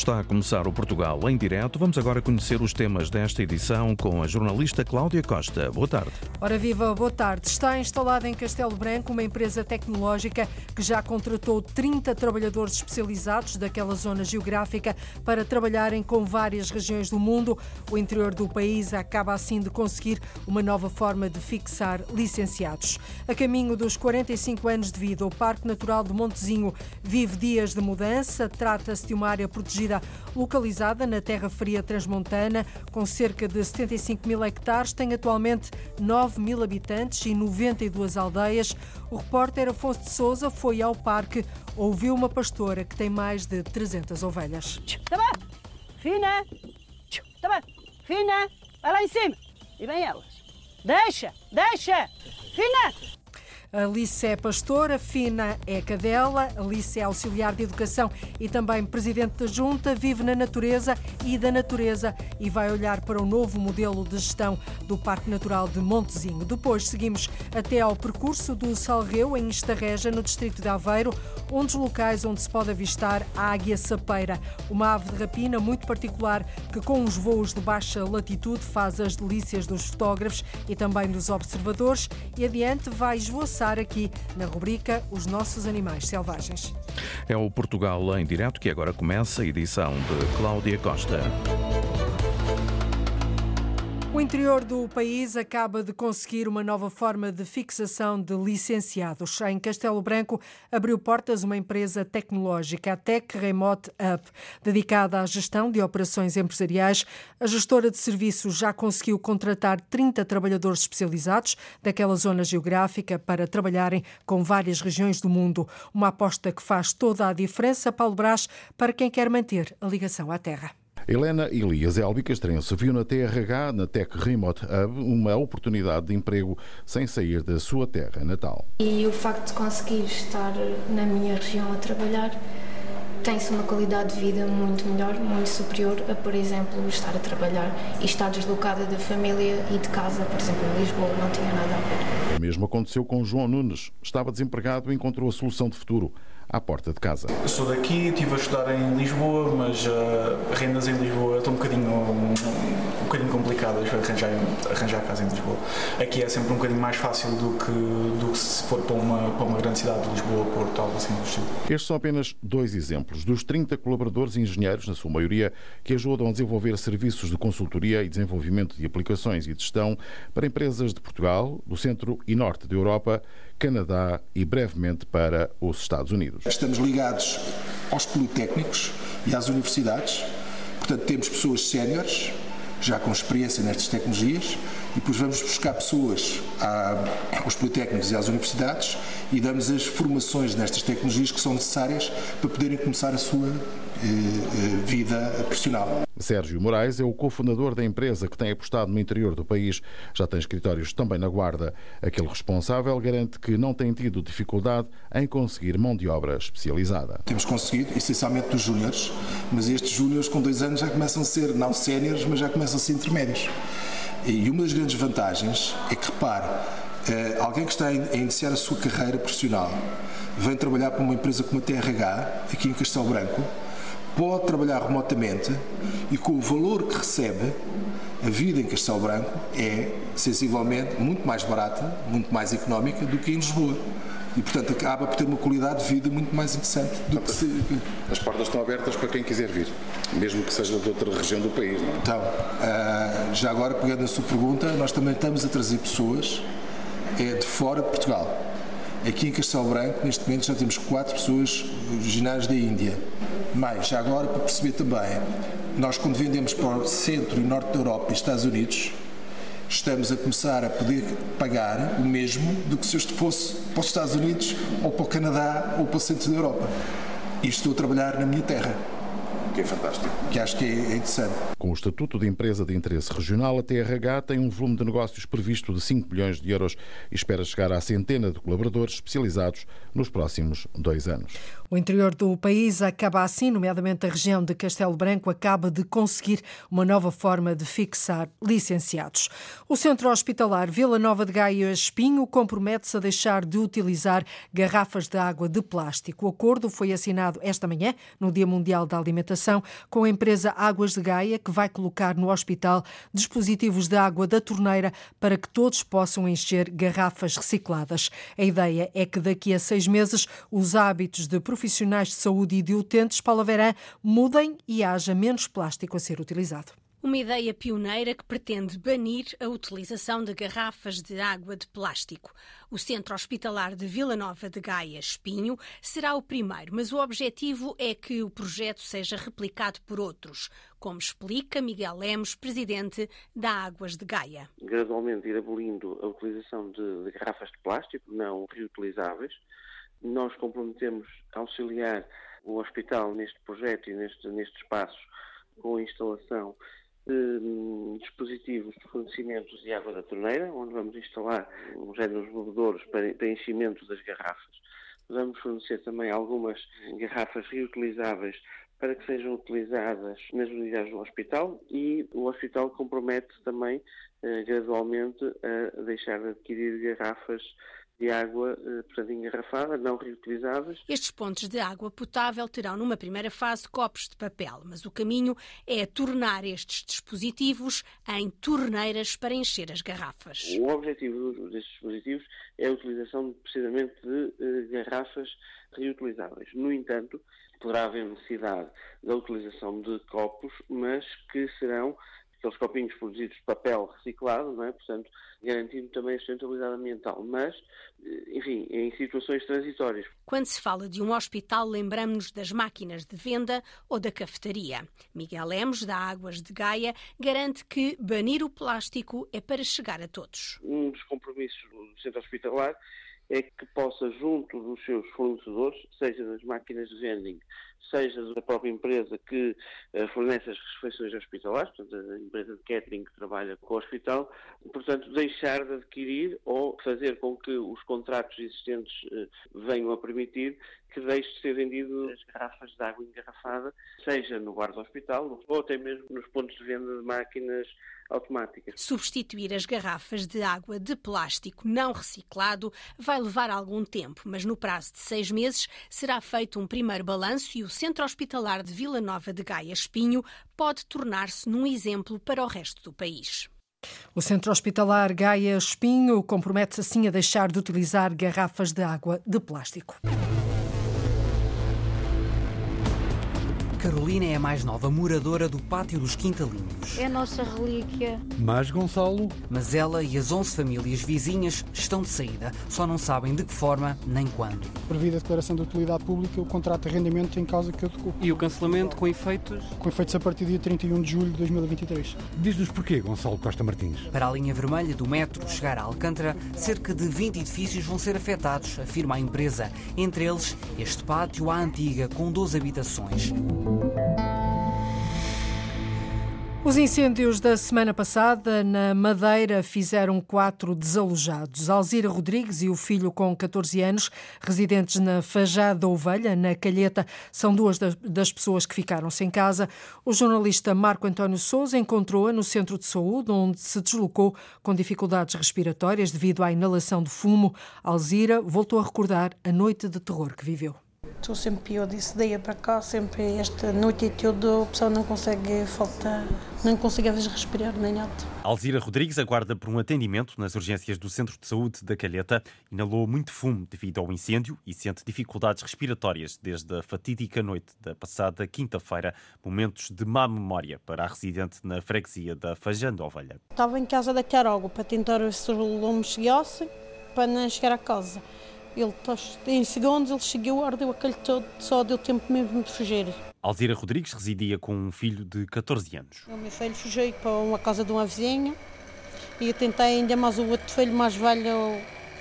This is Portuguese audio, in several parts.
Está a começar o Portugal em direto. Vamos agora conhecer os temas desta edição com a jornalista Cláudia Costa. Boa tarde. Ora viva, boa tarde. Está instalada em Castelo Branco uma empresa tecnológica que já contratou 30 trabalhadores especializados daquela zona geográfica para trabalharem com várias regiões do mundo. O interior do país acaba assim de conseguir uma nova forma de fixar licenciados. A caminho dos 45 anos de vida, o Parque Natural de Montezinho vive dias de mudança. Trata-se de uma área protegida localizada na Terra Fria Transmontana, com cerca de 75 mil hectares, tem atualmente 9 mil habitantes e 92 aldeias. O repórter Afonso de Souza foi ao parque, ouviu uma pastora que tem mais de 300 ovelhas. Tá bom, fina, tá bom, fina, vai lá em cima. E vem elas. Deixa, deixa, fina, Alice é pastora, Fina é cadela, Alice é auxiliar de educação e também presidente da junta, vive na natureza e da natureza e vai olhar para o novo modelo de gestão do Parque Natural de Montezinho. Depois seguimos até ao percurso do Salreu, em Estarreja, no distrito de Aveiro, um dos locais onde se pode avistar a águia sapeira, uma ave de rapina muito particular que com os voos de baixa latitude faz as delícias dos fotógrafos e também dos observadores e adiante vai esvoaçar aqui na rubrica Os Nossos Animais Selvagens. É o Portugal em direto que agora começa a edição de Cláudia Costa. O interior do país acaba de conseguir uma nova forma de fixação de licenciados. Em Castelo Branco abriu portas uma empresa tecnológica, a Tech Remote Up, dedicada à gestão de operações empresariais. A gestora de serviços já conseguiu contratar 30 trabalhadores especializados daquela zona geográfica para trabalharem com várias regiões do mundo. Uma aposta que faz toda a diferença, Paulo Brás, para quem quer manter a ligação à terra. Helena Elias Elbica estreou-se viu na TRH, na Tech Remote Hub, uma oportunidade de emprego sem sair da sua terra natal. E o facto de conseguir estar na minha região a trabalhar tem-se uma qualidade de vida muito melhor, muito superior a, por exemplo, estar a trabalhar e estar deslocada da família e de casa, por exemplo, em Lisboa, não tinha nada a ver. O mesmo aconteceu com João Nunes. Estava desempregado e encontrou a solução de futuro à porta de casa. Eu sou daqui, estive a estudar em Lisboa, mas uh, rendas em Lisboa estão um bocadinho, um, um bocadinho complicadas arranjar, arranjar casa em Lisboa. Aqui é sempre um bocadinho mais fácil do que, do que se for para uma, para uma grande cidade de Lisboa, Porto, algo assim do estilo. Estes são apenas dois exemplos dos 30 colaboradores engenheiros, na sua maioria, que ajudam a desenvolver serviços de consultoria e desenvolvimento de aplicações e de gestão para empresas de Portugal, do centro e norte da Europa, Canadá e brevemente para os Estados Unidos. Estamos ligados aos politécnicos e às universidades, portanto, temos pessoas séniores, já com experiência nestas tecnologias, e depois vamos buscar pessoas aos politécnicos e às universidades e damos as formações nestas tecnologias que são necessárias para poderem começar a sua vida profissional. Sérgio Moraes é o cofundador da empresa que tem apostado no interior do país. Já tem escritórios também na Guarda. Aquele responsável garante que não tem tido dificuldade em conseguir mão de obra especializada. Temos conseguido, essencialmente dos júniores, mas estes júniores com dois anos já começam a ser, não séniores, mas já começam a ser intermédios. E uma das grandes vantagens é que, repare, eh, alguém que está a iniciar a sua carreira profissional vem trabalhar para uma empresa como a TRH, aqui em Castelo Branco, pode trabalhar remotamente e com o valor que recebe, a vida em Castelo Branco é sensivelmente muito mais barata, muito mais económica do que em Lisboa. E, portanto, acaba por ter uma qualidade de vida muito mais interessante do que se... As portas estão abertas para quem quiser vir, mesmo que seja de outra região do país. Não? É? Então, uh, já agora, pegando a sua pergunta, nós também estamos a trazer pessoas é, de fora de Portugal. Aqui em Castelo Branco, neste momento, já temos quatro pessoas originárias da Índia. Mas, já agora, para perceber também, nós quando vendemos para o centro e norte da Europa e Estados Unidos, estamos a começar a poder pagar o mesmo do que se eu fosse para os Estados Unidos, ou para o Canadá, ou para o centro da Europa. E estou a trabalhar na minha terra que é fantástico. Que acho que é interessante. Com o Estatuto de Empresa de Interesse Regional, a TRH tem um volume de negócios previsto de 5 milhões de euros e espera chegar à centena de colaboradores especializados nos próximos dois anos. O interior do país acaba assim, nomeadamente a região de Castelo Branco, acaba de conseguir uma nova forma de fixar licenciados. O Centro Hospitalar Vila Nova de Gaia Espinho compromete-se a deixar de utilizar garrafas de água de plástico. O acordo foi assinado esta manhã, no Dia Mundial da Alimentação com a empresa Águas de Gaia, que vai colocar no hospital dispositivos de água da torneira para que todos possam encher garrafas recicladas. A ideia é que daqui a seis meses os hábitos de profissionais de saúde e de utentes Paula Verã mudem e haja menos plástico a ser utilizado. Uma ideia pioneira que pretende banir a utilização de garrafas de água de plástico. O Centro Hospitalar de Vila Nova de Gaia Espinho será o primeiro, mas o objetivo é que o projeto seja replicado por outros, como explica Miguel Lemos, presidente da Águas de Gaia. Gradualmente ir abolindo a utilização de, de garrafas de plástico não reutilizáveis. Nós comprometemos a auxiliar o hospital neste projeto e neste, neste espaço com a instalação de hum, dispositivos de fornecimento de água da torneira, onde vamos instalar um género de bebedouros para, para enchimento das garrafas. Vamos fornecer também algumas garrafas reutilizáveis para que sejam utilizadas nas unidades do hospital e o hospital compromete também eh, gradualmente a deixar de adquirir garrafas de água, eh, engarrafada, não reutilizáveis. Estes pontos de água potável terão, numa primeira fase, copos de papel, mas o caminho é tornar estes dispositivos em torneiras para encher as garrafas. O objetivo destes dispositivos é a utilização precisamente de uh, garrafas reutilizáveis. No entanto, poderá haver necessidade da utilização de copos, mas que serão aqueles copinhos produzidos de papel reciclado, não é? portanto, garantindo também a sustentabilidade ambiental, mas, eh, enfim, em situações transitórias. Quando se fala de um hospital, lembramos-nos das máquinas de venda ou da cafetaria. Miguel Lemos, da Águas de Gaia, garante que banir o plástico é para chegar a todos. Um dos compromissos do centro hospitalar é que possa, junto dos seus fornecedores, seja das máquinas de vending, seja da própria empresa que uh, fornece as refeições hospitalares, portanto, a empresa de catering que trabalha com o hospital, portanto, deixar de adquirir ou fazer com que os contratos existentes uh, venham a permitir que deixe de ser vendido as garrafas de água engarrafada, seja no bar do hospital ou até mesmo nos pontos de venda de máquinas automáticas. Substituir as garrafas de água de plástico não reciclado vai levar algum tempo, mas no prazo de seis meses será feito um primeiro balanço e o Centro Hospitalar de Vila Nova de Gaia Espinho pode tornar-se num exemplo para o resto do país. O Centro Hospitalar Gaia Espinho compromete-se assim a deixar de utilizar garrafas de água de plástico. Carolina é a mais nova moradora do Pátio dos Quintalinhos. É a nossa relíquia. Mas Gonçalo? Mas ela e as 11 famílias vizinhas estão de saída. Só não sabem de que forma nem quando. Previda a declaração de utilidade pública, o contrato de arrendamento em causa que eu decupo. E o cancelamento com efeitos? Com efeitos a partir do dia 31 de julho de 2023. Diz-nos porquê, Gonçalo Costa Martins. Para a linha vermelha do metro chegar a Alcântara, cerca de 20 edifícios vão ser afetados, afirma a empresa. Entre eles, este pátio à antiga, com 12 habitações. Os incêndios da semana passada na Madeira fizeram quatro desalojados. Alzira Rodrigues e o filho com 14 anos, residentes na Fajada Ovelha, na Calheta, são duas das pessoas que ficaram sem casa. O jornalista Marco António Souza encontrou-a no centro de saúde, onde se deslocou com dificuldades respiratórias devido à inalação de fumo. Alzira voltou a recordar a noite de terror que viveu. Estou sempre pior disso, daí para cá, sempre esta noite e tudo, a pessoa não consegue faltar, não consegue respirar nem nada. Alzira Rodrigues aguarda por um atendimento nas urgências do Centro de Saúde da Calheta. Inalou muito fumo devido ao incêndio e sente dificuldades respiratórias desde a fatídica noite da passada quinta-feira. Momentos de má memória para a residente na freguesia da Fajando Ovelha. Estava em casa da Carogo para tentar ver se o lume chegasse para não chegar a casa. Ele, em segundos, ele chegou, ardeu aquele todo, só deu tempo mesmo de fugir. Alzira Rodrigues residia com um filho de 14 anos. O meu filho fugiu para uma casa de uma vizinha e eu tentei ainda mais o outro filho mais velho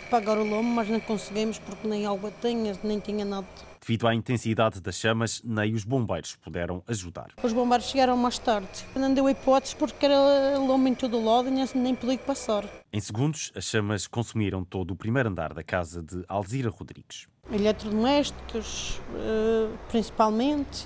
pagar o lombo, mas não conseguimos porque nem água tinha, nem tinha nada. Devido à intensidade das chamas, nem os bombeiros puderam ajudar. Os bombeiros chegaram mais tarde. Não deu hipóteses porque era lombo em todo o lado e nem podia passar. Em segundos, as chamas consumiram todo o primeiro andar da casa de Alzira Rodrigues. Eletrodomésticos, eh, principalmente,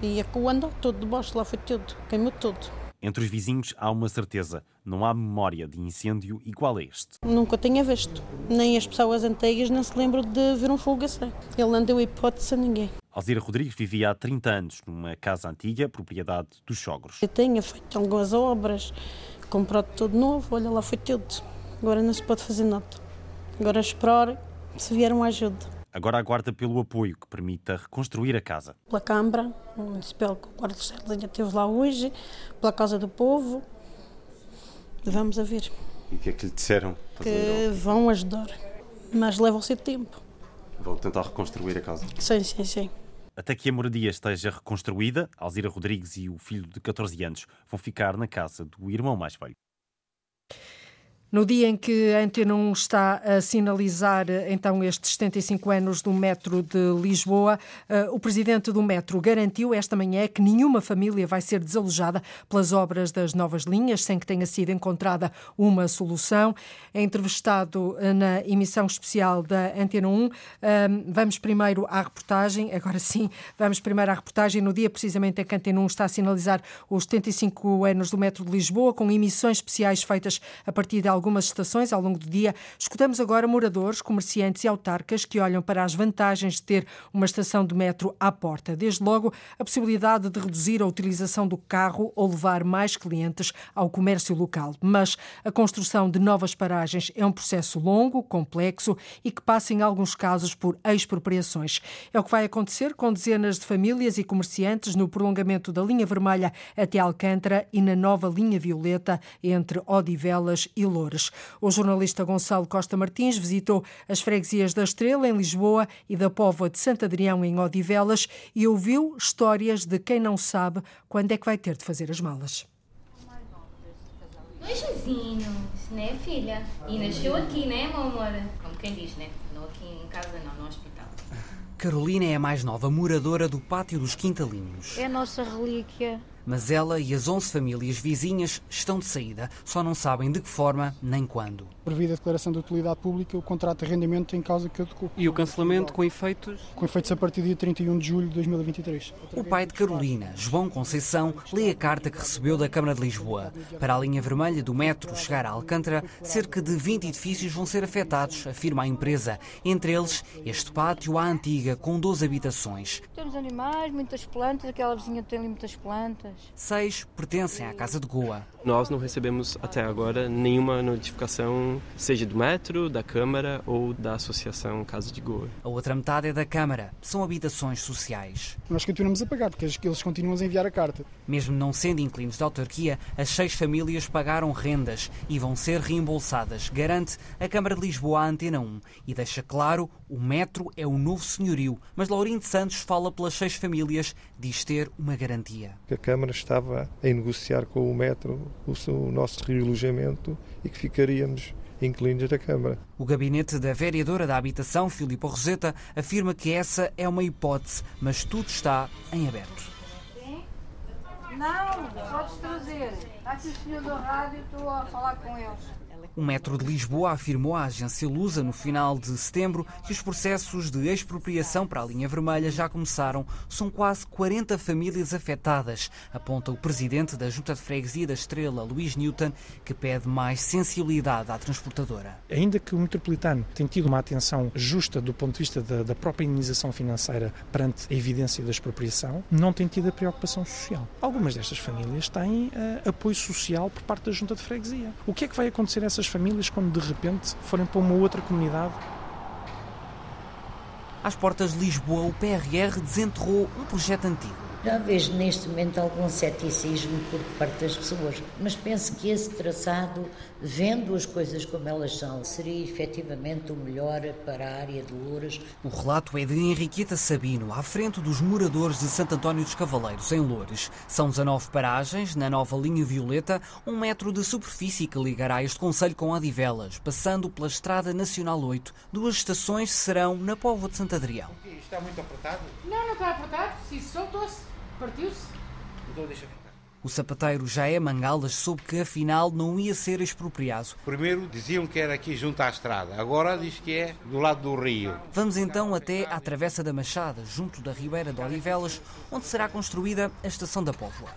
e o andar todo de baixo, lá foi tudo, queimou tudo. Entre os vizinhos há uma certeza: não há memória de incêndio igual a este. Nunca tinha visto. Nem as pessoas antigas não se lembram de ver um fogo assim. Ele não deu hipótese a ninguém. Alzira Rodrigues vivia há 30 anos numa casa antiga, propriedade dos sogros. Eu tinha feito algumas obras, comprado tudo novo, olha lá foi tudo. Agora não se pode fazer nada. Agora esperar se vier uma ajuda. Agora aguarda pelo apoio que permita reconstruir a casa. Pela Câmara Municipal, que o Guarda de Estado esteve lá hoje, pela Casa do Povo. Vamos a ver. E o que é que lhe disseram? Que vão ajudar, mas leva o seu tempo. Vão tentar reconstruir a casa. Sim, sim, sim. Até que a moradia esteja reconstruída, Alzira Rodrigues e o filho de 14 anos vão ficar na casa do irmão mais velho. No dia em que a Antena 1 está a sinalizar então estes 75 anos do metro de Lisboa, eh, o presidente do metro garantiu esta manhã que nenhuma família vai ser desalojada pelas obras das novas linhas sem que tenha sido encontrada uma solução. É entrevistado eh, na emissão especial da Antena 1. Vamos primeiro à reportagem, agora sim, vamos primeiro à reportagem no dia precisamente em que a Antena 1 está a sinalizar os 75 anos do metro de Lisboa, com emissões especiais feitas a partir de algumas estações ao longo do dia. Escutamos agora moradores, comerciantes e autarcas que olham para as vantagens de ter uma estação de metro à porta. Desde logo, a possibilidade de reduzir a utilização do carro ou levar mais clientes ao comércio local. Mas a construção de novas paragens é um processo longo, complexo e que passa, em alguns casos, por expropriações. É o que vai acontecer com dezenas de famílias e comerciantes no prolongamento da linha vermelha até Alcântara e na nova linha violeta entre Odivelas e O jornalista Gonçalo Costa Martins visitou as freguesias da Estrela, em Lisboa, e da Póvoa de Santo Adrião, em Odivelas, e ouviu histórias de quem não sabe quando é que vai ter de fazer as malas. Dois vizinhos, né, filha? E nasceu aqui, né, meu amor? Como quem diz, né? Não aqui em casa, não, no hospital. Carolina é a mais nova moradora do Pátio dos Quintalinhos. É a nossa relíquia. Mas ela e as 11 famílias vizinhas estão de saída, só não sabem de que forma nem quando. Previda a declaração de utilidade pública, o contrato de arrendamento em causa que caducou. E o cancelamento com efeitos? Com efeitos a partir do dia 31 de julho de 2023. O pai de Carolina, João Conceição, lê a carta que recebeu da Câmara de Lisboa. Para a linha vermelha do metro chegar a Alcântara, cerca de 20 edifícios vão ser afetados, afirma a empresa. Entre eles, este pátio à antiga, com 12 habitações. Temos animais, muitas plantas, aquela vizinha tem ali muitas plantas. Seis pertencem à Casa de Goa. Nós não recebemos até agora nenhuma notificação, seja do metro, da Câmara ou da Associação Casa de Goa. A outra metade é da Câmara. São habitações sociais. Nós continuamos a pagar, porque eles continuam a enviar a carta. Mesmo não sendo inquilinos da autarquia, as seis famílias pagaram rendas e vão ser reembolsadas, garante a Câmara de Lisboa à Antena 1. E deixa claro, o metro é o novo senhorio. Mas Laurindo Santos fala pelas seis famílias, diz ter uma garantia. A Câmara estava a negociar com o metro o nosso realojamento e que ficaríamos inquilinos da Câmara. O gabinete da vereadora da Habitação, Filipe Roseta, afirma que essa é uma hipótese, mas tudo está em aberto. Não, podes trazer. Está aqui o senhor do rádio, estou a falar com eles. O Metro de Lisboa afirmou à agência Lusa no final de setembro que os processos de expropriação para a linha vermelha já começaram. São quase 40 famílias afetadas, aponta o presidente da Junta de Freguesia da Estrela, Luís Newton, que pede mais sensibilidade à transportadora. Ainda que o metropolitano tenha tido uma atenção justa do ponto de vista da, da própria indenização financeira perante a evidência da expropriação, não tem tido a preocupação social. Algumas destas famílias têm uh, apoio social por parte da Junta de Freguesia. O que é que vai acontecer a essas famílias quando de repente forem para uma outra comunidade. Às portas de Lisboa, o PRR desenterrou um projeto antigo. Já vejo neste momento algum ceticismo por parte das pessoas, mas penso que esse traçado, vendo as coisas como elas são, seria efetivamente o melhor para a área de Louras. O relato é de Henriqueta Sabino, à frente dos moradores de Santo António dos Cavaleiros, em Loures. São 19 paragens na nova linha violeta, um metro de superfície que ligará este concelho com Adivelas, passando pela Estrada Nacional 8. Duas estações serão na Póvoa de Santo Adrião. Está muito apertado? Não, não está apertado. Se soltou-se. Partiu-se? Então deixa ficar. O sapateiro Jaé Mangaldas soube que afinal não ia ser expropriado. Primeiro diziam que era aqui junto à estrada, agora diz que é do lado do rio. Vamos então até à Travessa da Machada, junto da Ribeira de Olivelas, onde será construída a Estação da Póvoa.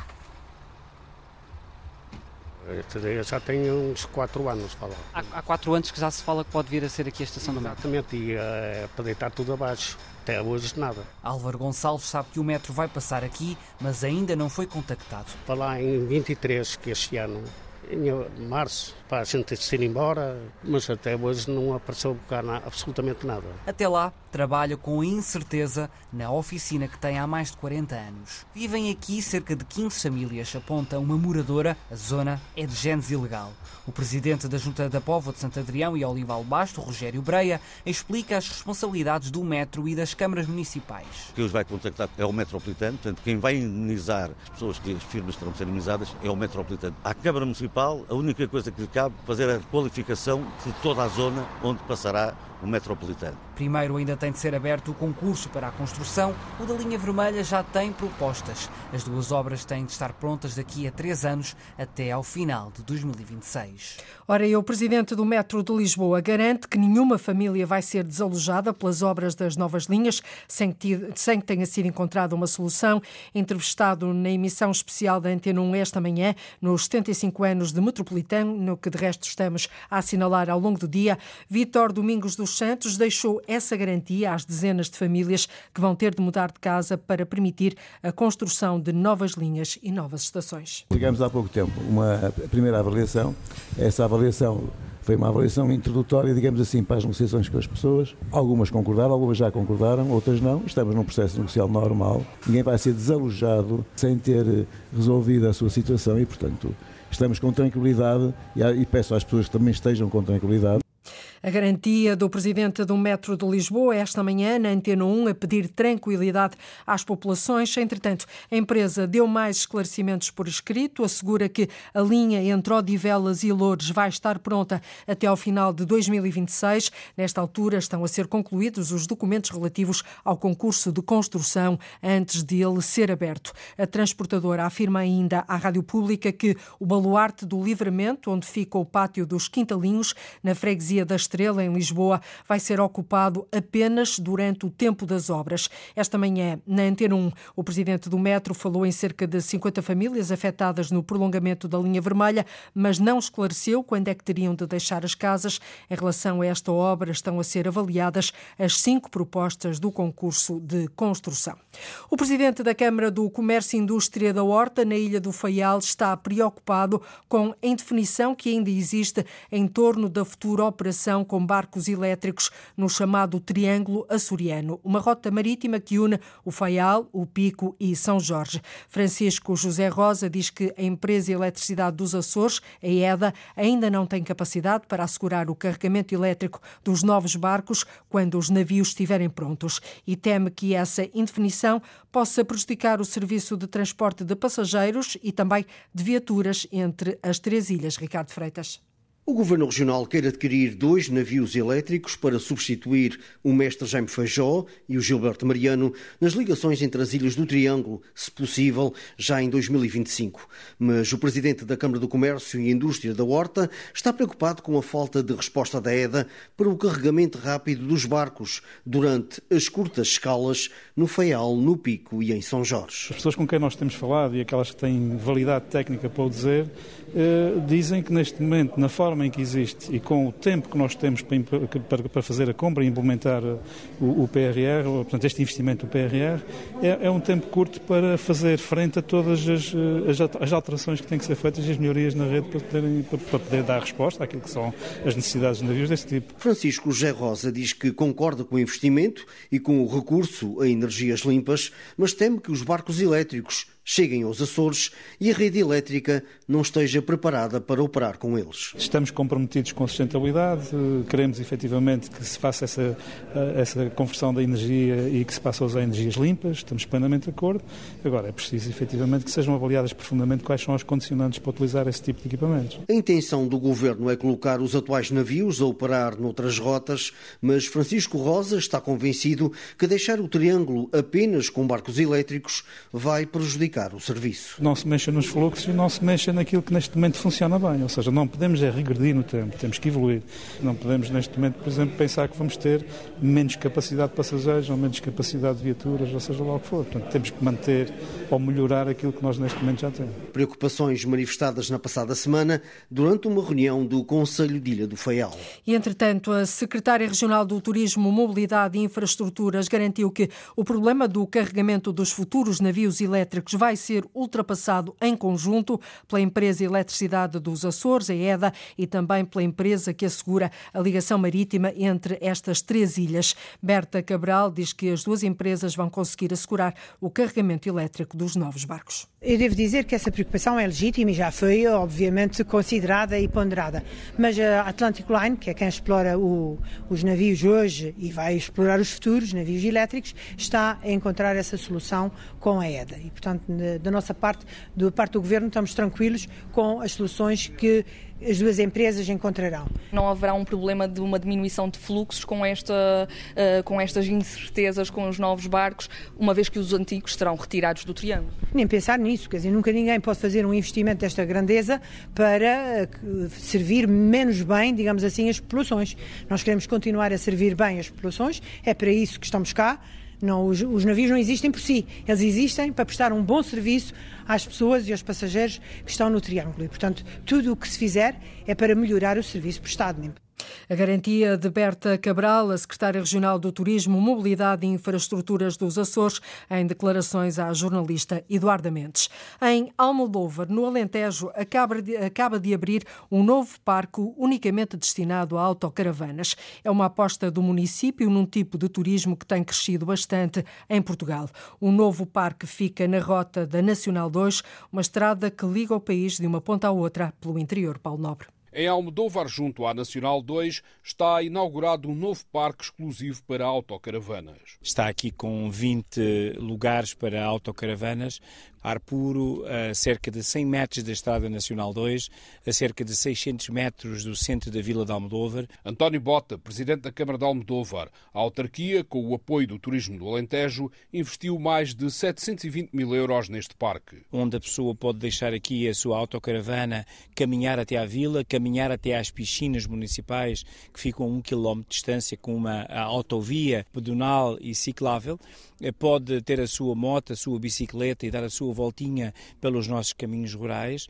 Ideia já tem uns 4 anos falar. Há, há quatro anos que já se fala que pode vir a ser aqui a estação do metro. Exatamente, e é para deitar tudo abaixo. Até hoje nada. Álvaro Gonçalves sabe que o metro vai passar aqui, mas ainda não foi contactado. Para lá em 23, que este ano, em março, para a gente se ir embora, mas até hoje não apareceu cá na, absolutamente nada. Até lá, trabalha com incerteza na oficina que tem há mais de 40 anos. Vivem aqui cerca de 15 famílias, aponta uma moradora. A zona é de genes ilegal. O presidente da Junta da Póvoa de Santo Adrião e Olival Basto, Rogério Breia, explica as responsabilidades do metro e das câmaras municipais. Quem os vai contactar é o metropolitano, portanto, quem vai indemnizar as pessoas que as firmas terão de ser indemnizadas é o metropolitano. À Câmara Municipal, a única coisa que lhe cabe é fazer a qualificação de toda a zona onde passará o metropolitano. Primeiro ainda tem de ser aberto o concurso para a construção. O da linha vermelha já tem propostas. As duas obras têm de estar prontas daqui a três anos, até ao final de 2026. Ora, e o presidente do Metro de Lisboa garante que nenhuma família vai ser desalojada pelas obras das novas linhas sem que, sem que tenha sido encontrada uma solução. Entrevistado na emissão especial da Antena 1 esta manhã, nos 75 anos de Metropolitano, no que de resto estamos a assinalar ao longo do dia, Vítor Domingos dos Santos deixou essa garantia às dezenas de famílias que vão ter de mudar de casa para permitir a construção de novas linhas e novas estações. Tivemos há pouco tempo uma primeira avaliação. Essa avaliação foi uma avaliação introdutória, digamos assim, para as negociações com as pessoas. Algumas concordaram, algumas já concordaram, outras não. Estamos num processo negocial normal. Ninguém vai ser desalojado sem ter resolvido a sua situação e, portanto, estamos com tranquilidade e peço às pessoas que também estejam com tranquilidade. A garantia do presidente do Metro de Lisboa esta manhã na Antena 1 a pedir tranquilidade às populações. Entretanto, a empresa deu mais esclarecimentos por escrito, assegura que a linha entre Odivelas e Loures vai estar pronta até ao final de 2026. Nesta altura estão a ser concluídos os documentos relativos ao concurso de construção antes de ele ser aberto. A transportadora afirma ainda à Rádio Pública que o baluarte do Livramento, onde fica o pátio dos Quintalinhos, na freguesia das Estrela, em Lisboa, vai ser ocupado apenas durante o tempo das obras. Esta manhã, na Antena 1, o presidente do Metro falou em cerca de 50 famílias afetadas no prolongamento da linha vermelha, mas não esclareceu quando é que teriam de deixar as casas. Em relação a esta obra, estão a ser avaliadas as cinco propostas do concurso de construção. O presidente da Câmara do Comércio e Indústria da Horta, na Ilha do Faial, está preocupado com a indefinição que ainda existe em torno da futura operação com barcos elétricos no chamado Triângulo Açoriano, uma rota marítima que une o Faial, o Pico e São Jorge. Francisco José Rosa diz que a empresa de eletricidade dos Açores, a EDA, ainda não tem capacidade para assegurar o carregamento elétrico dos novos barcos quando os navios estiverem prontos e teme que essa indefinição possa prejudicar o serviço de transporte de passageiros e também de viaturas entre as três ilhas. Ricardo Freitas. O Governo Regional quer adquirir dois navios elétricos para substituir o Mestre Jaime Feijó e o Gilberto Mariano nas ligações entre as Ilhas do Triângulo, se possível, já em 2025. Mas o Presidente da Câmara do Comércio e Indústria da Horta está preocupado com a falta de resposta da EDA para o carregamento rápido dos barcos durante as curtas escalas no Faial, no Pico e em São Jorge. As pessoas com quem nós temos falado e aquelas que têm validade técnica para o dizer, eh, dizem que neste momento, na forma em que existe e com o tempo que nós temos para, fazer a compra e implementar o, o PRR, portanto, este investimento do PRR, é, é, um tempo curto para fazer frente a todas as, as, alterações que têm que ser feitas e as melhorias na rede para, para, para poder dar resposta àquilo que são as necessidades de navios desse tipo. Francisco José Rosa diz que concorda com o investimento e com o recurso a energias limpas, mas teme que os barcos elétricos cheguem aos Açores e a rede elétrica não esteja preparada para operar com eles. Estamos comprometidos com a sustentabilidade, queremos efetivamente que se faça essa, essa conversão da energia e que se passe a usar energias limpas, estamos plenamente de acordo. Agora, é preciso efetivamente que sejam avaliadas profundamente quais são as condicionantes para utilizar esse tipo de equipamentos. A intenção do governo é colocar os atuais navios a operar noutras rotas, mas Francisco Rosa está convencido que deixar o triângulo apenas com barcos elétricos vai prejudicar o serviço. Não se mexa nos fluxos e não se mexa naquilo que neste momento funciona bem. Ou seja, não podemos é regredir no tempo, temos que evoluir. Não podemos neste momento, por exemplo, pensar que vamos ter menos capacidade de passageiros ou menos capacidade de viaturas, ou seja lá o que for. Portanto, temos que manter ou melhorar aquilo que nós neste momento já temos. Preocupações manifestadas na passada semana durante uma reunião do Conselho de Ilha do Faial. E, entretanto, a Secretária Regional do Turismo, Mobilidade e Infraestruturas garantiu que o problema do carregamento dos futuros navios elétricos vai ser ultrapassado em conjunto pela empresa Eletricidade dos Açores, a EDA, e também pela empresa que assegura a ligação marítima entre estas três ilhas. Berta Cabral diz que as duas empresas vão conseguir assegurar o carregamento elétrico dos novos barcos. Eu devo dizer que essa preocupação é legítima e já foi, obviamente, considerada e ponderada. Mas a Atlantic Line, que é quem explora o, os navios hoje e vai explorar os futuros navios elétricos, está a encontrar essa solução com a EDA. E, portanto, da nossa parte, da parte do Governo, estamos tranquilos com as soluções que as duas empresas encontrarão. Não haverá um problema de uma diminuição de fluxos com, esta, uh, com estas incertezas com os novos barcos, uma vez que os antigos serão retirados do triângulo? Nem pensar nisso, quer dizer, nunca ninguém pode fazer um investimento desta grandeza para uh, servir menos bem, digamos assim, as populações. Nós queremos continuar a servir bem as populações, é para isso que estamos cá. Não, os, os, navios não existem por si, eles existem para prestar um bom serviço às pessoas e aos passageiros que estão no Triângulo. E, portanto, tudo o que se fizer é para melhorar o serviço prestado. A garantia de Berta Cabral, a secretária regional do Turismo, Mobilidade e Infraestruturas dos Açores, em declarações à jornalista Eduarda Mendes. Em Almodóvar, no Alentejo, acaba de, acaba de abrir um novo parque unicamente destinado a autocaravanas. É uma aposta do município num tipo de turismo que tem crescido bastante em Portugal. O novo parque fica na rota da Nacional 2, uma estrada que liga o país de uma ponta à outra pelo interior, Paulo Nobre. Em Almodóvar, junto à Nacional 2, está inaugurado um novo parque exclusivo para autocaravanas. Está aqui com 20 lugares para autocaravanas, ar puro, a cerca de 100 metros da Estrada Nacional 2, a cerca de 600 metros do centro da Vila de Almodóvar. António Bota, presidente da Câmara de Almodóvar, a autarquia, com o apoio do Turismo do Alentejo, investiu mais de 720 mil euros neste parque. Onde a pessoa pode deixar aqui a sua autocaravana, caminhar até à vila, caminhar até às piscinas municipais, que ficam a um quilómetro de distância, com uma autovia pedonal e ciclável, pode ter a sua moto, a sua bicicleta e dar a sua voltinha pelos nossos caminhos rurais,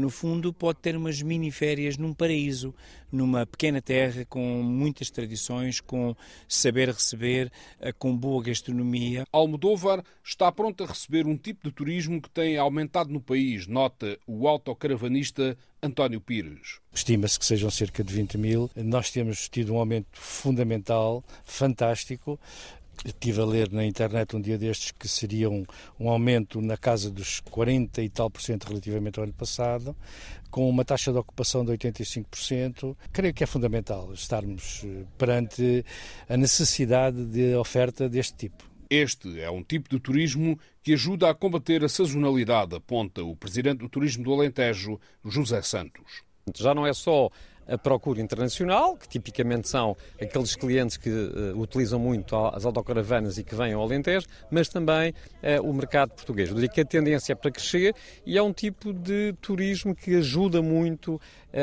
no fundo pode ter umas mini férias num paraíso, numa pequena terra com muitas tradições, com saber receber, com boa gastronomia. Almodóvar está pronto a receber um tipo de turismo que tem aumentado no país, nota o autocaravanista António Pires. Estima-se que sejam cerca de 20 mil. Nós temos tido um aumento fundamental, fantástico. Estive a ler na internet um dia destes que seria um, um, aumento na casa dos 40 e tal por cento relativamente ao ano passado, com uma taxa de ocupação de 85%. Creio que é fundamental estarmos perante a necessidade de oferta deste tipo. Este é um tipo de turismo que ajuda a combater a sazonalidade, aponta o presidente do Turismo do Alentejo, José Santos. Já não é só a procura internacional, que tipicamente são aqueles clientes que uh, utilizam muito as autocaravanas e que vêm ao Alentejo, mas também uh, o mercado português. Eu diria que a tendência é para crescer e é um tipo de turismo que ajuda muito uh,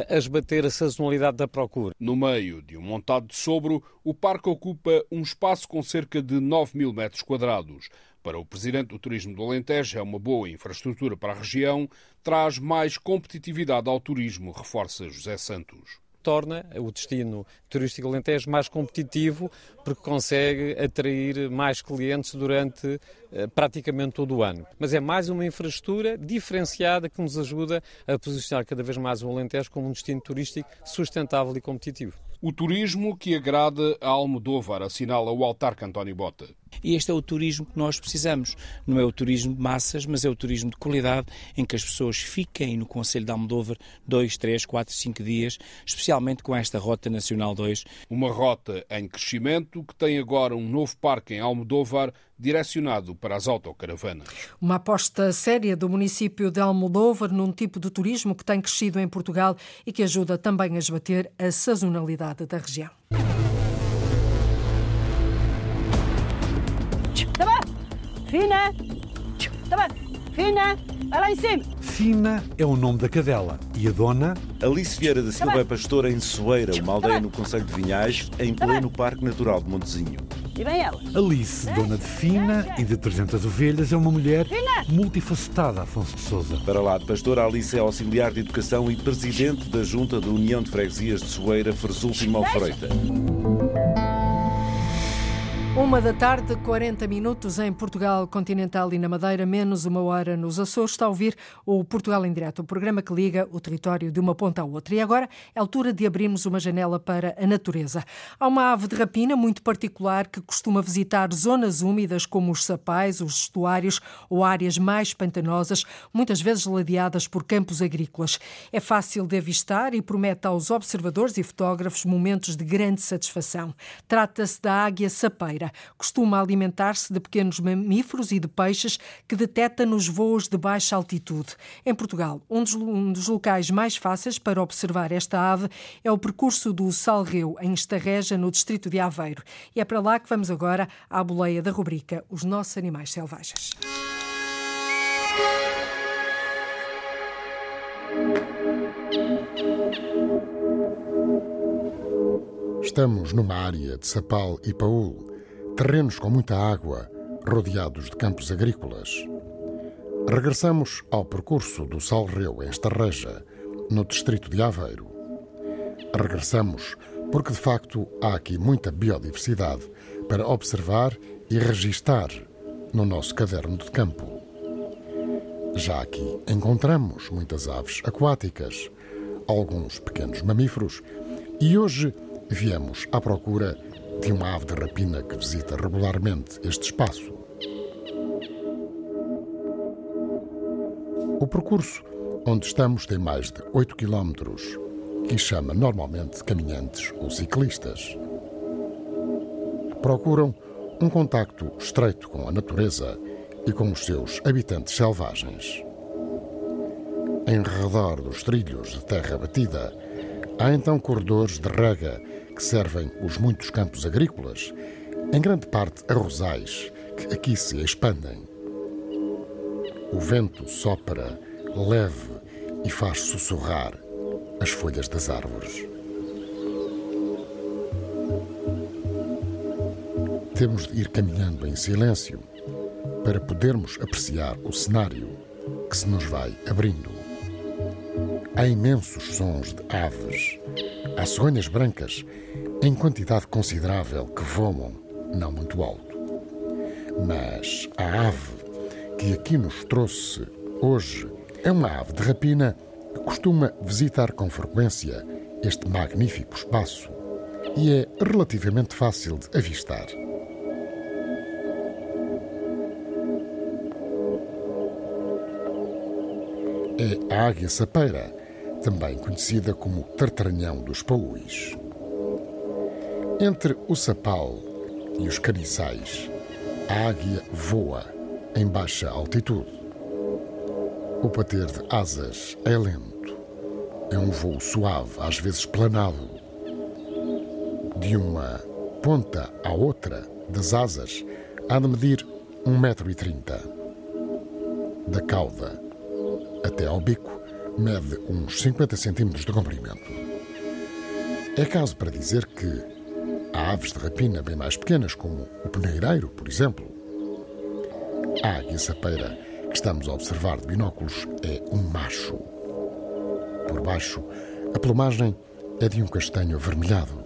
a esbater a sazonalidade da procura. No meio de um montado de sobro, o parque ocupa um espaço com cerca de 9 mil metros quadrados. Para o presidente do Turismo do Alentejo, é uma boa infraestrutura para a região, traz mais competitividade ao turismo, reforça José Santos torna o destino turístico alentejo mais competitivo porque consegue atrair mais clientes durante eh, praticamente todo o ano. Mas é mais uma infraestrutura diferenciada que nos ajuda a posicionar cada vez mais o Alentejo como um destino turístico sustentável e competitivo. O turismo que agrada a Almodóvar, assinala o autarca António Bota. E este é o turismo que nós precisamos. Não é o turismo de massas, mas é o turismo de qualidade, em que as pessoas fiquem no Conselho de Almodóvar dois, três, quatro, cinco dias, especialmente com esta Rota Nacional 2. Uma rota em crescimento que tem agora um novo parque em Almodóvar direcionado para as autocaravanas. Uma aposta séria do município de Almodóvar num tipo de turismo que tem crescido em Portugal e que ajuda também a esbater a sazonalidade da região. Fina! Fina, vai lá em cima. Fina é o nome da cadela. E a dona? Alice Vieira da Silva é pastora em Soeira, uma aldeia no Conselho de Vinhais, em pleno Parque Natural de Montezinho. E vem ela. Alice, dona de Fina e de 300 ovelhas, é uma mulher multifacetada, Afonso de Souza. Para lá de pastora, Alice é auxiliar de educação e presidente da Junta da União de Freguesias de Soeira, Farsulto e Malfreita. Uma da tarde, 40 minutos em Portugal continental e na Madeira, menos uma hora nos Açores. Está a ouvir o Portugal em Direto, o programa que liga o território de uma ponta à outra. E agora é altura de abrirmos uma janela para a natureza. Há uma ave de rapina muito particular que costuma visitar zonas úmidas como os sapais, os estuários ou áreas mais pantanosas, muitas vezes ladeadas por campos agrícolas. É fácil de avistar e promete aos observadores e fotógrafos momentos de grande satisfação. Trata-se da águia sapeira. Costuma alimentar-se de pequenos mamíferos e de peixes que detecta nos voos de baixa altitude. Em Portugal, um dos, um dos locais mais fáceis para observar esta ave é o percurso do Salreu, em Estarreja, no distrito de Aveiro. E é para lá que vamos agora à boleia da rubrica Os Nossos Animais Selvagens. Estamos numa área de Sapal e Paul, terrenos com muita água, rodeados de campos agrícolas. Regressamos ao percurso do Salreu em Estarreja, no distrito de Aveiro. Regressamos porque, de facto, há aqui muita biodiversidade para observar e registar no nosso caderno de campo. Já aqui encontramos muitas aves aquáticas, alguns pequenos mamíferos e hoje viemos à procura de uma ave de rapina que visita regularmente este espaço. O percurso onde estamos tem mais de 8 quilómetros e chama normalmente caminhantes ou ciclistas. Procuram um contacto estreito com a natureza e com os seus habitantes selvagens. Em redor dos trilhos de terra batida, há então corredores de rega que servem os muitos campos agrícolas, em grande parte arrozais, que aqui se expandem. O vento sopra leve e faz sussurrar as folhas das árvores. Temos de ir caminhando em silêncio para podermos apreciar o cenário que se nos vai abrindo. Há imensos sons de aves, há cegonhas brancas em quantidade considerável que voam não muito alto. Mas a ave que aqui nos trouxe hoje é uma ave de rapina que costuma visitar com frequência este magnífico espaço e é relativamente fácil de avistar. É a águia sapeira, também conhecida como tartaranhão dos paúis. Entre o sapal e os caniçais, a águia voa em baixa altitude. O bater de asas é lento. É um voo suave, às vezes planado. De uma ponta à outra das asas há de medir 1,30m. Da cauda até ao bico mede uns 50 centímetros de comprimento. É caso para dizer que Há aves de rapina bem mais pequenas, como o peneireiro, por exemplo. A águia sapeira que estamos a observar de binóculos é um macho. Por baixo, a plumagem é de um castanho avermelhado.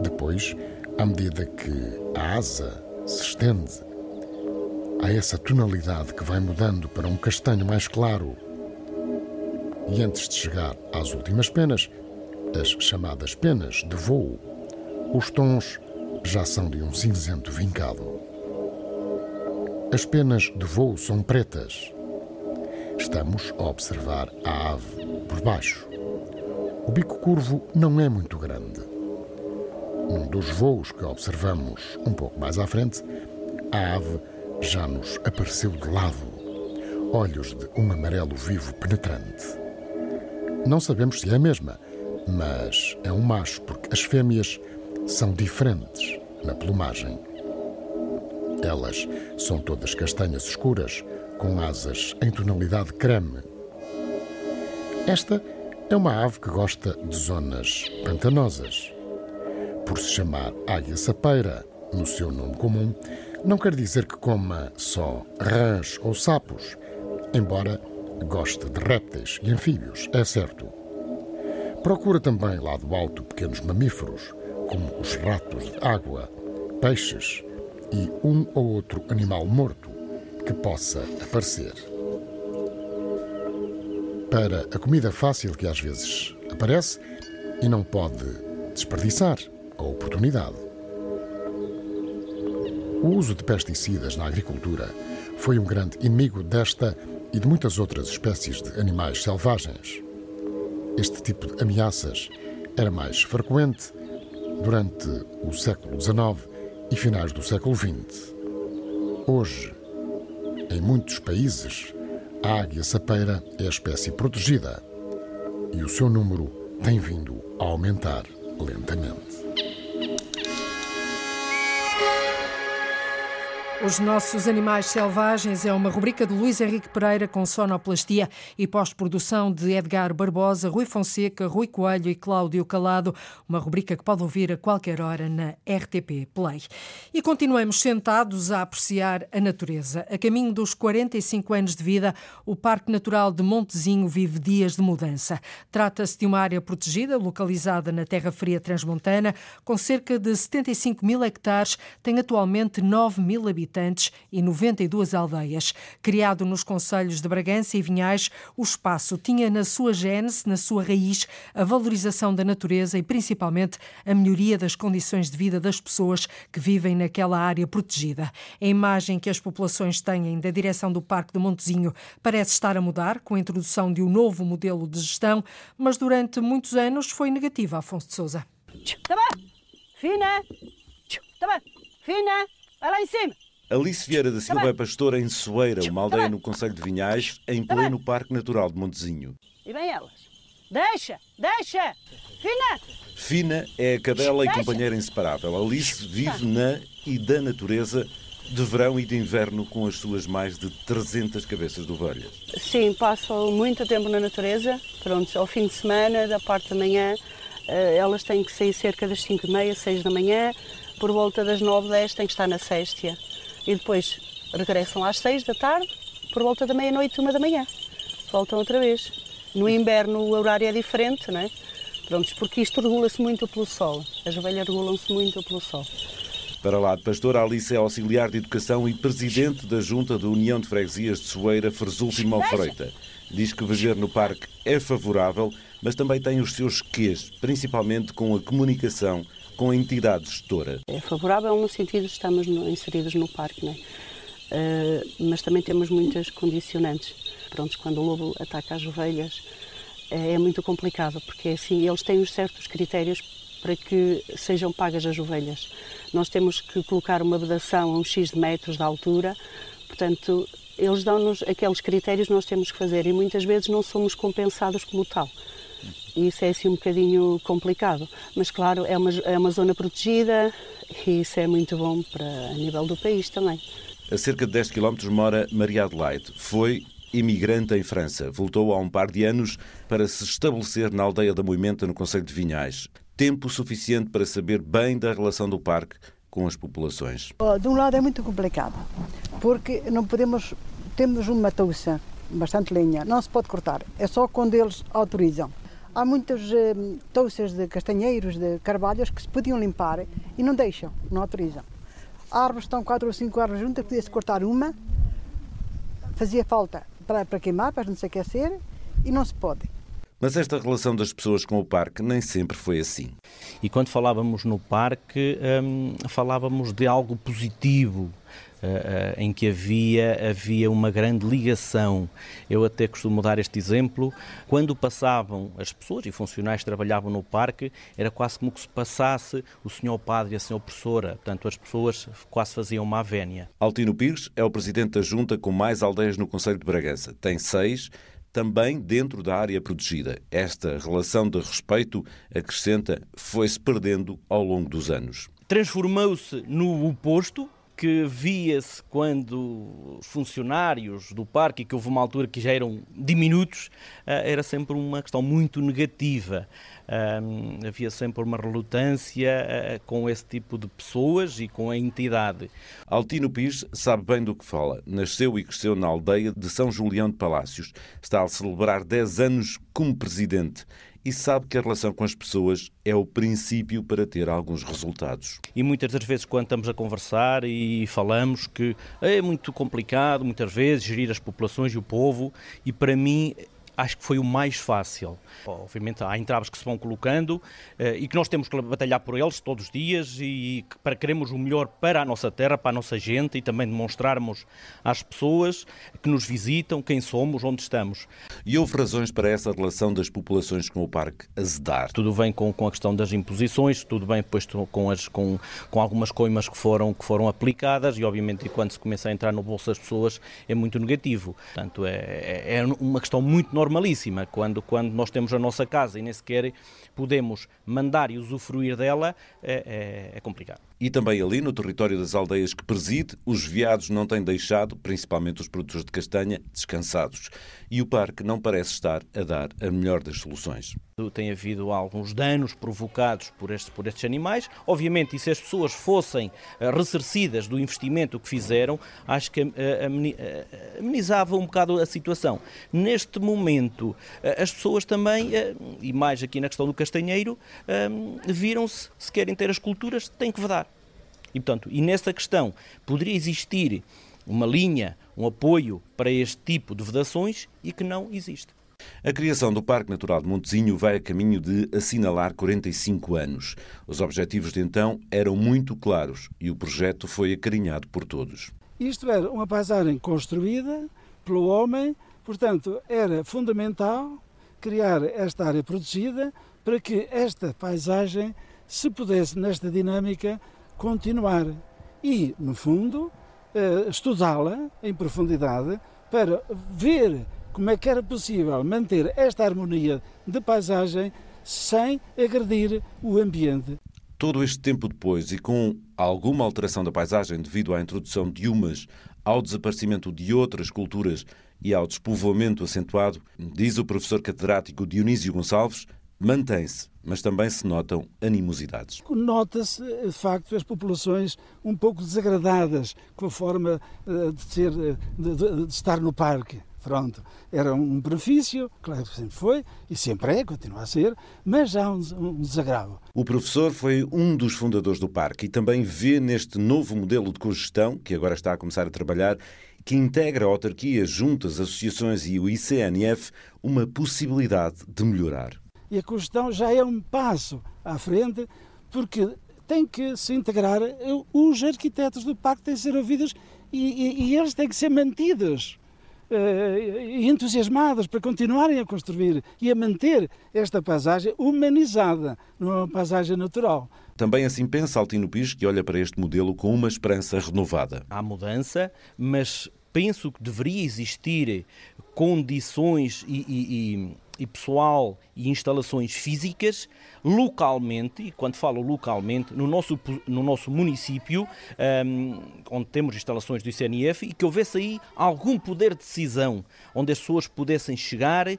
Depois, à medida que a asa se estende, há essa tonalidade que vai mudando para um castanho mais claro. E antes de chegar às últimas penas, as chamadas penas de voo, os tons já são de um cinzento vincado. As penas de voo são pretas. Estamos a observar a ave por baixo. O bico curvo não é muito grande. Num dos voos que observamos um pouco mais à frente, a ave já nos apareceu de lado, olhos de um amarelo vivo penetrante. Não sabemos se é a mesma, mas é um macho porque as fêmeas são diferentes na plumagem. Elas são todas castanhas escuras, com asas em tonalidade creme. Esta é uma ave que gosta de zonas pantanosas. Por se chamar águia sapeira, no seu nome comum, não quer dizer que coma só rãs ou sapos, embora goste de répteis e anfíbios, é certo. Procura também lá do alto pequenos mamíferos, como os ratos de água, peixes e um ou outro animal morto que possa aparecer. Para a comida fácil que às vezes aparece e não pode desperdiçar a oportunidade. O uso de pesticidas na agricultura foi um grande inimigo desta e de muitas outras espécies de animais selvagens. Este tipo de ameaças era mais frequente durante o século XIX e finais do século XX. Hoje, em muitos países, a águia sapeira é a espécie protegida e o seu número tem vindo a aumentar lentamente. Os Nossos Animais Selvagens é uma rubrica de Luís Henrique Pereira com sonoplastia e pós-produção de Edgar Barbosa, Rui Fonseca, Rui Coelho e Cláudio Calado. Uma rubrica que pode ouvir a qualquer hora na RTP Play. E continuamos sentados a apreciar a natureza. A caminho dos 45 anos de vida, o Parque Natural de Montezinho vive dias de mudança. Trata-se de uma área protegida, localizada na Terra Fria Transmontana, com cerca de 75 mil hectares, tem atualmente 9 mil habitantes habitantes e 92 aldeias. Criado nos concelhos de Bragança e Vinhais, o espaço tinha na sua gênese, na sua raiz, a valorização da natureza e principalmente a melhoria das condições de vida das pessoas que vivem naquela área protegida. A imagem que as populações têm da direção do Parque de Montezinho parece estar a mudar com a introdução de um novo modelo de gestão, mas durante muitos anos foi negativa, Afonso de Souza. Tá bem. Fina. Tá bem. Fina. Vai lá em cima. Alice Vieira da Silva é pastora em Soeira, uma aldeia no Conselho de Vinhais, em pleno Parque Natural de Montezinho. E bem elas. Deixa, deixa. Fina. Fina é a cadela e companheira inseparável. Alice vive na e da natureza de verão e de inverno com as suas mais de 300 cabeças de ovelhas. Sim, passo muito tempo na natureza. Pronto, ao fim de semana, da parte da manhã, eh, elas têm que sair cerca das 5 e meia, 6 da manhã. Por volta das 9, 10 têm que estar na céstia e depois regressam às seis da tarde, por volta da meia-noite, uma da manhã. Voltam outra vez. No inverno o horário é diferente, não é? Pronto, porque isto regula-se muito pelo sol. As ovelhas regulam-se muito pelo sol. Para lá de Pastor, Alice é auxiliar de educação e presidente da Junta da União de Freguesias de Soeira, Fresulto e Malfreita. Diz que viver no parque é favorável, mas também tem os seus quês, principalmente com a comunicação com a entidade gestora? É favorável no sentido de estarmos inseridos no parque? Uh, mas também temos muitas condicionantes. Pronto, quando o lobo ataca as ovelhas é, é muito complicado, porque assim eles têm os certos critérios para que sejam pagas as ovelhas. Nós temos que colocar uma vedação a um X de metros de altura, portanto, eles dão-nos aqueles critérios que nós temos que fazer e muitas vezes não somos compensados como tal isso é assim um bocadinho complicado. Mas claro, é uma, é uma zona protegida e isso é muito bom para a nível do país também. A cerca de 10 km mora Maria Adelaide. Foi imigrante em França. Voltou há um par de anos para se estabelecer na aldeia da Moimenta, no Conselho de Vinhais. Tempo suficiente para saber bem da relação do parque com as populações. Oh, de um lado é muito complicado, porque não podemos. Temos uma touça, bastante lenha, não se pode cortar, é só quando eles autorizam. Há muitas uh, touças de castanheiros, de carvalhos que se podiam limpar e não deixam, não autorizam. Árvores estão quatro ou cinco árvores juntas, podia-se cortar uma, fazia falta para, para queimar, para não se aquecer e não se pode. Mas esta relação das pessoas com o parque nem sempre foi assim. E quando falávamos no parque, hum, falávamos de algo positivo, uh, em que havia, havia uma grande ligação. Eu até costumo dar este exemplo. Quando passavam as pessoas e funcionários que trabalhavam no parque, era quase como que se passasse o senhor padre e a senhora professora. Portanto, as pessoas quase faziam uma vénia. Altino Pires é o presidente da junta com mais aldeias no Conselho de Bragança. Tem seis também dentro da área protegida. Esta relação de respeito, acrescenta, foi-se perdendo ao longo dos anos. Transformou-se no oposto, que via-se quando funcionários do parque, que houve uma altura que já eram diminutos, eh, era sempre uma questão muito negativa. Havia sempre uma relutância uh, com esse tipo de pessoas e com a entidade. Altino Pires sabe bem do que fala. Nasceu e cresceu na aldeia de São Julião de Palácios. Está a celebrar 10 anos como presidente e sabe que a relação com as pessoas é o princípio para ter alguns resultados. E muitas das vezes, quando estamos a conversar e falamos que é muito complicado, muitas vezes, gerir as populações e o povo, e para mim acho que foi o mais fácil. Obviamente há entraves que se vão colocando eh, e que nós temos que batalhar por eles todos os dias e para queremos o melhor para a nossa terra, para a nossa gente e também demonstrarmos às pessoas que nos visitam quem somos, onde estamos. E houve razões para essa relação das populações com o parque azedar? Tudo bem com, com a questão das imposições, tudo bem depois com, as, com, com algumas coimas que foram, que foram aplicadas e obviamente quando se começa a entrar no bolso das pessoas é muito negativo. Portanto, é, é, é uma questão muito normalíssima quando, quando nós temos a nossa casa e nem sequer podemos mandar e usufruir dela, é, é, é complicado. E também ali, no território das aldeias que preside, os veados não têm deixado, principalmente os produtores de castanha, descansados. E o parque não parece estar a dar a melhor das soluções. Tem havido alguns danos provocados por estes, por estes animais. Obviamente, e se as pessoas fossem eh, ressarcidas do investimento que fizeram, acho que eh, eh, amenizava um bocado a situação. Neste momento, as pessoas também, e mais aqui na questão do castanheiro, viram-se, se querem ter as culturas, têm que vedar. E, portanto, e nessa questão poderia existir uma linha, um apoio para este tipo de vedações e que não existe. A criação do Parque Natural de Montezinho vai a caminho de assinalar 45 anos. Os objetivos de então eram muito claros e o projeto foi acarinhado por todos. Isto era uma paisagem construída pelo homem, portanto, era fundamental criar esta área protegida para que esta paisagem se pudesse, nesta dinâmica, continuar e, no fundo, eh, estudá-la em profundidade para ver como é que era possível manter esta harmonia de paisagem sem agredir o ambiente. Todo este tempo depois e com alguma alteração da paisagem devido à introdução de umas, ao desaparecimento de outras culturas e ao despovoamento acentuado, diz o professor catedrático Dionísio Gonçalves, mantém-se, mas também se notam animosidades. Nota-se, de facto, as populações um pouco desagradadas com a forma eh, de, ser, eh, de, de, estar no parque. Pronto, era um benefício, claro que sempre foi, e sempre é, continua a ser, mas há um, um desagravo. O professor foi um dos fundadores do parque e também vê neste novo modelo de cogestão, que agora está a começar a trabalhar, que integra autarquias, juntas, associações e o ICNF, uma possibilidade de melhorar e a cogestão já é um passo à frente, porque tem que se integrar, os arquitetos do parque têm que ser ouvidos e, e, e eles têm que ser mantidos e uh, entusiasmados para continuarem a construir e a manter esta paisagem humanizada, não é uma paisagem natural. Também assim pensa Altino Pires, que olha para este modelo com uma esperança renovada. Há mudança, mas penso que deveria existir condições e, e, e pessoal e instalações físicas localmente, e quando falo localmente, no nosso, no nosso município, um, onde temos instalações do ICNF, e que houvesse aí algum poder de decisão, onde as pessoas pudessem chegar uh,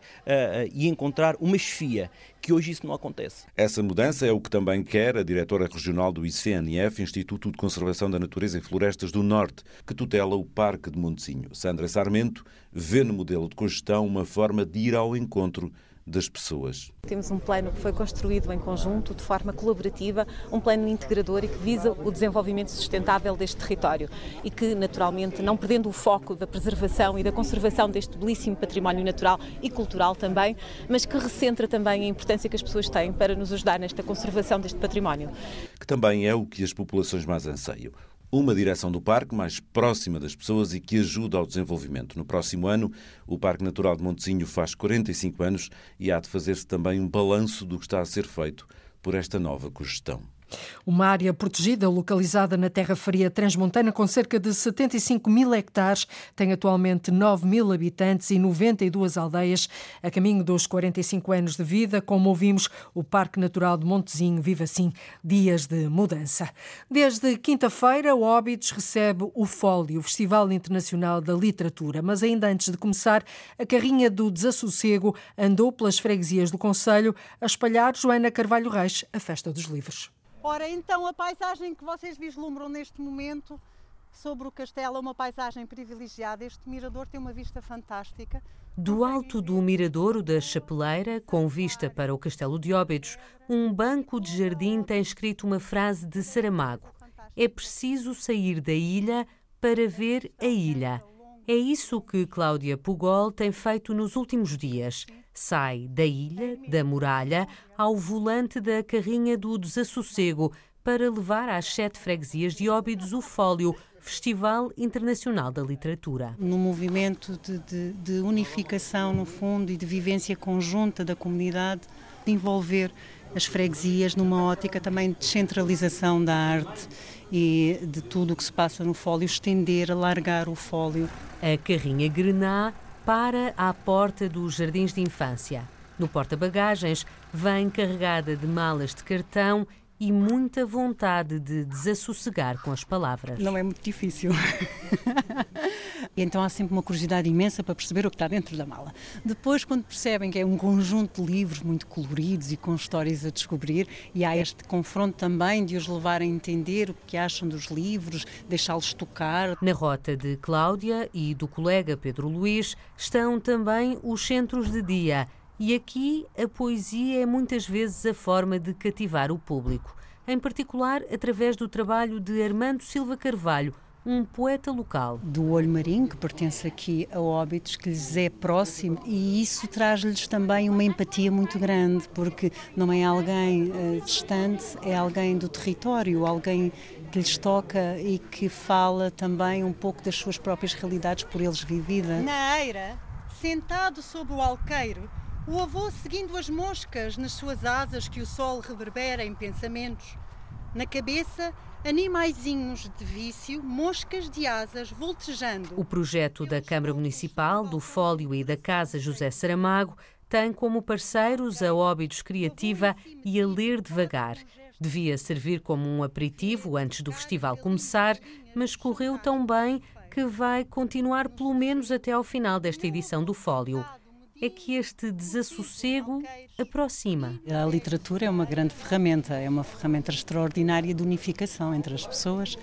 e encontrar uma chefia, que hoje isso não acontece. Essa mudança é o que também quer a diretora regional do ICNF, Instituto de Conservação da Natureza e Florestas do Norte, que tutela o Parque de Montezinho. Sandra Sarmento vê no modelo de cogestão uma forma de ir ao encontro das pessoas. Temos um plano que foi construído em conjunto, de forma colaborativa, um plano integrador e que visa o desenvolvimento sustentável deste território e que, naturalmente, não perdendo o foco da preservação e da conservação deste belíssimo património natural e cultural também, mas que recentra também a importância que as pessoas têm para nos ajudar nesta conservação deste património. Que também é o que as populações mais anseiam uma direção do parque mais próxima das pessoas e que ajuda ao desenvolvimento. No próximo ano, o Parque Natural de Montezinho faz 45 anos e há de fazer-se também um balanço do que está a ser feito por esta nova cogestão. Uma área protegida localizada na Terra Fria Transmontana com cerca de 75 mil hectares tem atualmente 9 mil habitantes e 92 aldeias. A caminho dos 45 anos de vida, como ouvimos, o Parque Natural de Montezinho vive assim dias de mudança. Desde quinta-feira, o Óbidos recebe o Fólio, o Festival Internacional da Literatura. Mas ainda antes de começar, a carrinha do desassossego andou pelas freguesias do Conselho a espalhar Joana Carvalho Reis, a Festa dos Livros. Ora, então a paisagem que vocês vislumbram neste momento sobre o castelo é uma paisagem privilegiada. Este mirador tem uma vista fantástica. Do alto do miradouro da Chapeleira, com vista para o Castelo de Óbidos, um banco de jardim tem escrito uma frase de Saramago: É preciso sair da ilha para ver a ilha. É isso que Cláudia Pugol tem feito nos últimos dias sai da ilha, da muralha, ao volante da carrinha do desassossego para levar às sete freguesias de Óbidos o Fólio, Festival Internacional da Literatura. No movimento de, de, de, unificação, no fundo, e de vivência conjunta da comunidade, de envolver as freguesias numa ótica também de descentralização da arte e de tudo o que se passa no fólio, estender, alargar o fólio. A carrinha Grená para à porta dos jardins de infância. No porta-bagagens, vem carregada de malas de cartão e muita vontade de desassossegar com as palavras. Não é muito difícil. então há sempre uma curiosidade imensa para perceber o que está dentro da mala. Depois, quando percebem que é um conjunto de livros muito coloridos e com histórias a descobrir, e há este confronto também de os levar a entender o que acham dos livros, deixá-los tocar. Na rota de Cláudia e do colega Pedro Luís estão também os centros de dia e aqui a poesia é muitas vezes a forma de cativar o público, em particular através do trabalho de Armando Silva Carvalho, um poeta local. Do Olho Marinho, que pertence aqui a Óbitos, que lhes é próximo, e isso traz-lhes também uma empatia muito grande, porque não é alguém uh, distante, é alguém do território, alguém que lhes toca e que fala também um pouco das suas próprias realidades por eles vividas. Na eira, sentado sob o alqueiro, o avô seguindo as moscas nas suas asas que o sol reverbera em pensamentos. Na cabeça, animaizinhos de vício, moscas de asas voltejando. O projeto da Câmara Municipal, do Fólio e da Casa José Saramago tem como parceiros a Óbidos Criativa e a Ler Devagar. Devia servir como um aperitivo antes do festival começar, mas correu tão bem que vai continuar pelo menos até ao final desta edição do Fólio é que este desassossego aproxima. A literatura é uma grande ferramenta, é uma ferramenta extraordinária de unificação entre as pessoas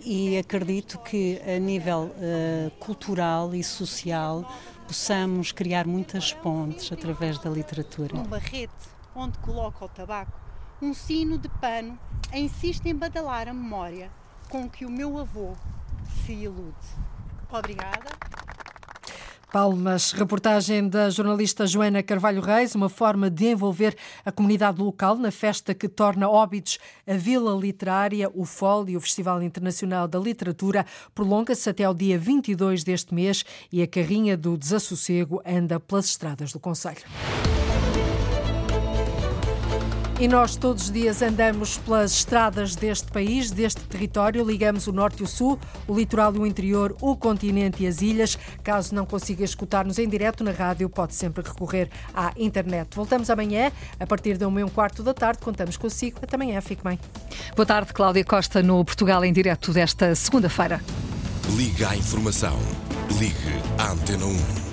e acredito que a nível uh, cultural e social possamos criar muitas pontes através da literatura. Um barrete onde coloca o tabaco, um sino de pano, insiste em badalar a memória com que o meu avô se ilude. Obrigada. Palmas, reportagem da jornalista Joana Carvalho Reis, uma forma de envolver a comunidade local na festa que torna Óbidos a Vila Literária, o FOL e o Festival Internacional da Literatura prolonga-se até ao dia 22 deste mês e a carrinha do desassossego anda pelas estradas do Conselho. E nós todos os dias andamos pelas estradas deste país, deste território, ligamos o norte e o sul, o litoral e o interior, o continente e as ilhas. Caso não consiga escutar-nos em direto na rádio, pode sempre recorrer à internet. Voltamos amanhã, a partir da 1 e um quarto da tarde, contamos consigo. Até amanhã, fique bem. Boa tarde, Cláudia Costa, no Portugal em direto desta segunda-feira. Liga à informação. Ligue à Antena 1.